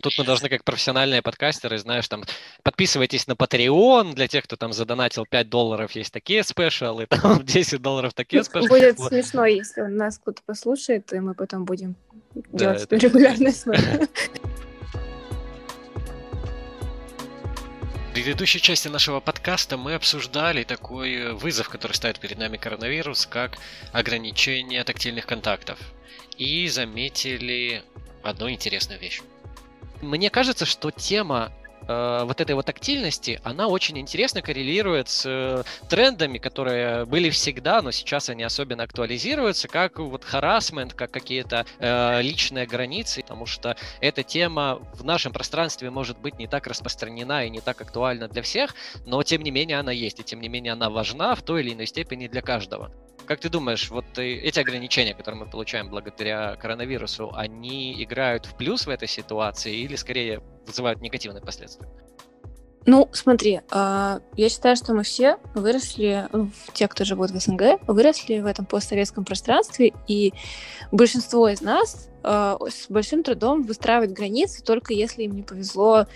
Тут мы должны, как профессиональные подкастеры, знаешь, там, подписывайтесь на Patreon, для тех, кто там задонатил 5 долларов, есть такие спешалы, там 10 долларов такие спешалы. Будет вот. смешно, если нас кто-то послушает, и мы потом будем да, делать это... регулярно В предыдущей части нашего подкаста мы обсуждали такой вызов, который ставит перед нами коронавирус, как ограничение тактильных контактов. И заметили одну интересную вещь. Мне кажется, что тема э, вот этой вот тактильности, она очень интересно коррелирует с э, трендами, которые были всегда, но сейчас они особенно актуализируются, как вот харасмент, как какие-то э, личные границы, потому что эта тема в нашем пространстве может быть не так распространена и не так актуальна для всех, но тем не менее она есть, и тем не менее она важна в той или иной степени для каждого. Как ты думаешь, вот эти ограничения, которые мы получаем благодаря коронавирусу, они играют в плюс в этой ситуации или скорее вызывают негативные последствия? Ну, смотри, а, я считаю, что мы все выросли, ну, те, кто живут в СНГ, выросли в этом постсоветском пространстве, и большинство из нас а, с большим трудом выстраивает границы, только если им не повезло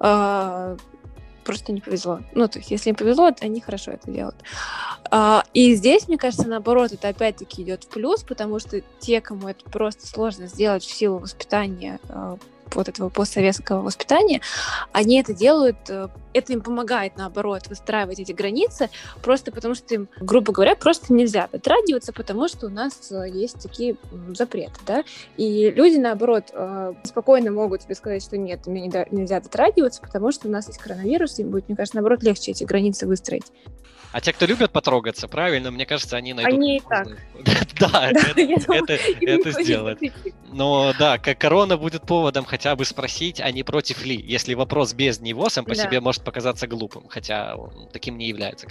а, просто не повезло. Ну, то есть, если им повезло, они хорошо это делают. А, и здесь, мне кажется, наоборот, это опять-таки идет в плюс, потому что те, кому это просто сложно сделать в силу воспитания а, вот этого постсоветского воспитания, они это делают, э, это им помогает, наоборот, выстраивать эти границы, просто потому что им, грубо говоря, просто нельзя дотрагиваться, потому что у нас э, есть такие запреты, да, и люди, наоборот, э, спокойно могут тебе сказать, что нет, мне нельзя дотрагиваться, потому что у нас есть коронавирус, им будет, мне кажется, наоборот, легче эти границы выстроить. А те, кто любят потрогаться, правильно, мне кажется, они найдут... Они и так. Да, это сделают. Но да, корона будет поводом хотя бы спросить, а не против ли, если вопрос без него сам по себе может показаться глупым, хотя он таким не является.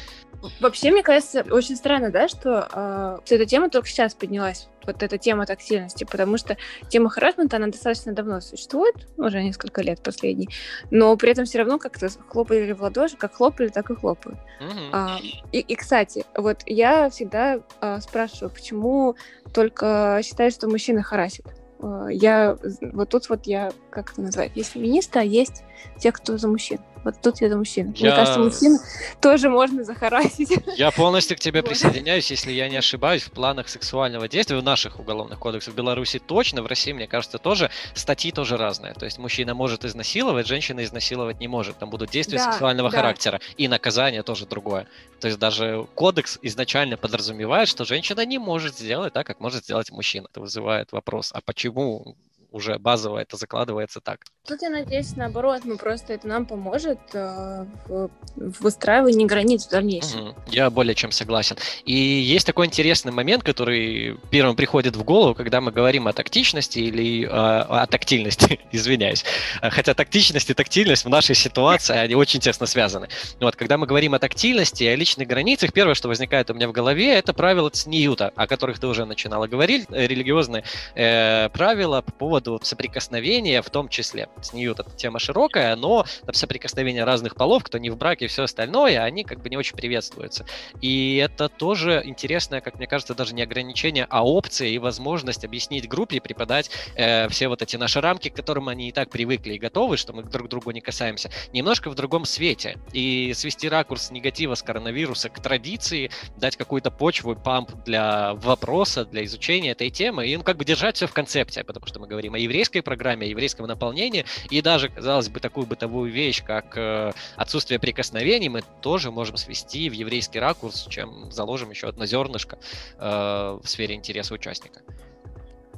Вообще, мне кажется, очень странно, да, что э, эта тема только сейчас поднялась вот эта тема тактильности, потому что тема харасмента, она достаточно давно существует, уже несколько лет последний, но при этом все равно как-то хлопали в ладоши, как хлопали, так и хлопают. Mm-hmm. А, и, и, кстати, вот я всегда а, спрашиваю, почему только считают, что мужчины харасят. А, я вот тут вот я, как это назвать, есть феминисты, а есть те, кто за мужчин. Вот тут я за мужчин. Я... Мне кажется, мужчин тоже можно захарасить. Я полностью к тебе присоединяюсь, если я не ошибаюсь, в планах сексуального действия в наших уголовных кодексах в Беларуси точно, в России, мне кажется, тоже статьи тоже разные. То есть мужчина может изнасиловать, женщина изнасиловать не может. Там будут действия да, сексуального да. характера. И наказание тоже другое. То есть даже кодекс изначально подразумевает, что женщина не может сделать так, как может сделать мужчина. Это вызывает вопрос, а почему уже базово это закладывается так. Тут я надеюсь, наоборот, мы просто это нам поможет э, в, в выстраивании границ в дальнейшем. Угу. Я более чем согласен. И есть такой интересный момент, который первым приходит в голову, когда мы говорим о тактичности или э, о тактильности, извиняюсь. Хотя тактичность и тактильность в нашей ситуации, они очень тесно связаны. Вот, когда мы говорим о тактильности и о личных границах, первое, что возникает у меня в голове, это правила Цниюта, о которых ты уже начинала говорить, религиозные э, правила по поводу поводу соприкосновения в том числе. С нее эта тема широкая, но там соприкосновение разных полов, кто не в браке и все остальное, они как бы не очень приветствуются. И это тоже интересное, как мне кажется, даже не ограничение, а опция и возможность объяснить группе преподать э, все вот эти наши рамки, к которым они и так привыкли и готовы, что мы друг другу не касаемся, немножко в другом свете. И свести ракурс негатива с коронавируса к традиции, дать какую-то почву, памп для вопроса, для изучения этой темы, и ну, как бы держать все в концепте, потому что мы говорим говорим о еврейской программе, о еврейском наполнении, и даже, казалось бы, такую бытовую вещь, как э, отсутствие прикосновений, мы тоже можем свести в еврейский ракурс, чем заложим еще одно зернышко э, в сфере интереса участника.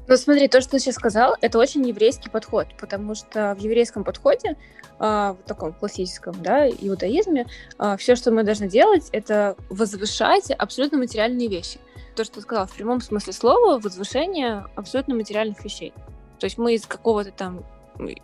Ну смотри, то, что ты сейчас сказал, это очень еврейский подход, потому что в еврейском подходе, э, в таком классическом, да, иудаизме, э, все, что мы должны делать, это возвышать абсолютно материальные вещи. То, что ты сказал, в прямом смысле слова, возвышение абсолютно материальных вещей. То есть мы из какого-то там,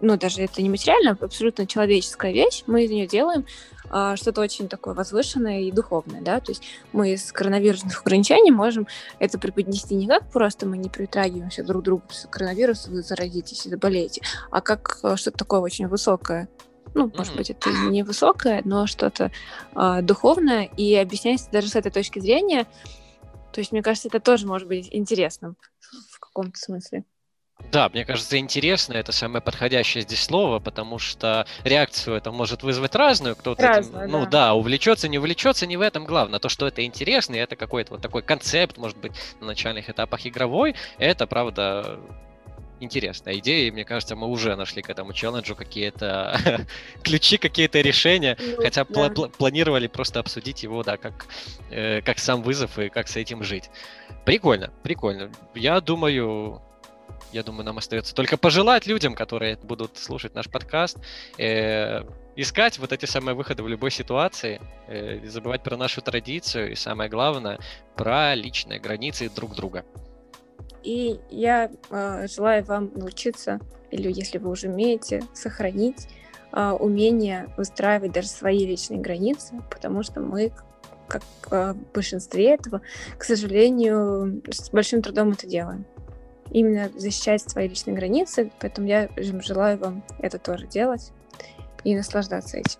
ну даже это не материально, абсолютно человеческая вещь, мы из нее делаем а, что-то очень такое возвышенное и духовное, да, то есть мы из коронавирусных ограничений можем это преподнести не как просто мы не притрагиваемся друг к другу с коронавирусом, вы заразитесь и заболеете, а как а, что-то такое очень высокое, ну, mm-hmm. может быть, это не высокое, но что-то э, духовное, и объясняется даже с этой точки зрения. То есть, мне кажется, это тоже может быть интересным в каком-то смысле. Да, мне кажется, интересно, это самое подходящее здесь слово, потому что реакцию это может вызвать разную, кто-то Разную, этим, ну да. да, увлечется, не увлечется, не в этом главное. То, что это интересно, и это какой-то вот такой концепт, может быть, на начальных этапах игровой, это, правда, интересная идея, и мне кажется, мы уже нашли к этому челленджу какие-то ключи, какие-то решения, Ну, хотя да. пла- пла- планировали просто обсудить его, да, как, э, как сам вызов и как с этим жить. Прикольно, прикольно. Я думаю, я думаю, нам остается только пожелать людям, которые будут слушать наш подкаст, э, искать вот эти самые выходы в любой ситуации, э, забывать про нашу традицию и самое главное, про личные границы друг друга. И я э, желаю вам научиться, или если вы уже умеете, сохранить э, умение выстраивать даже свои личные границы, потому что мы, как э, в большинстве этого, к сожалению, с большим трудом это делаем. Именно защищать свои личные границы, поэтому я желаю вам это тоже делать и наслаждаться этим.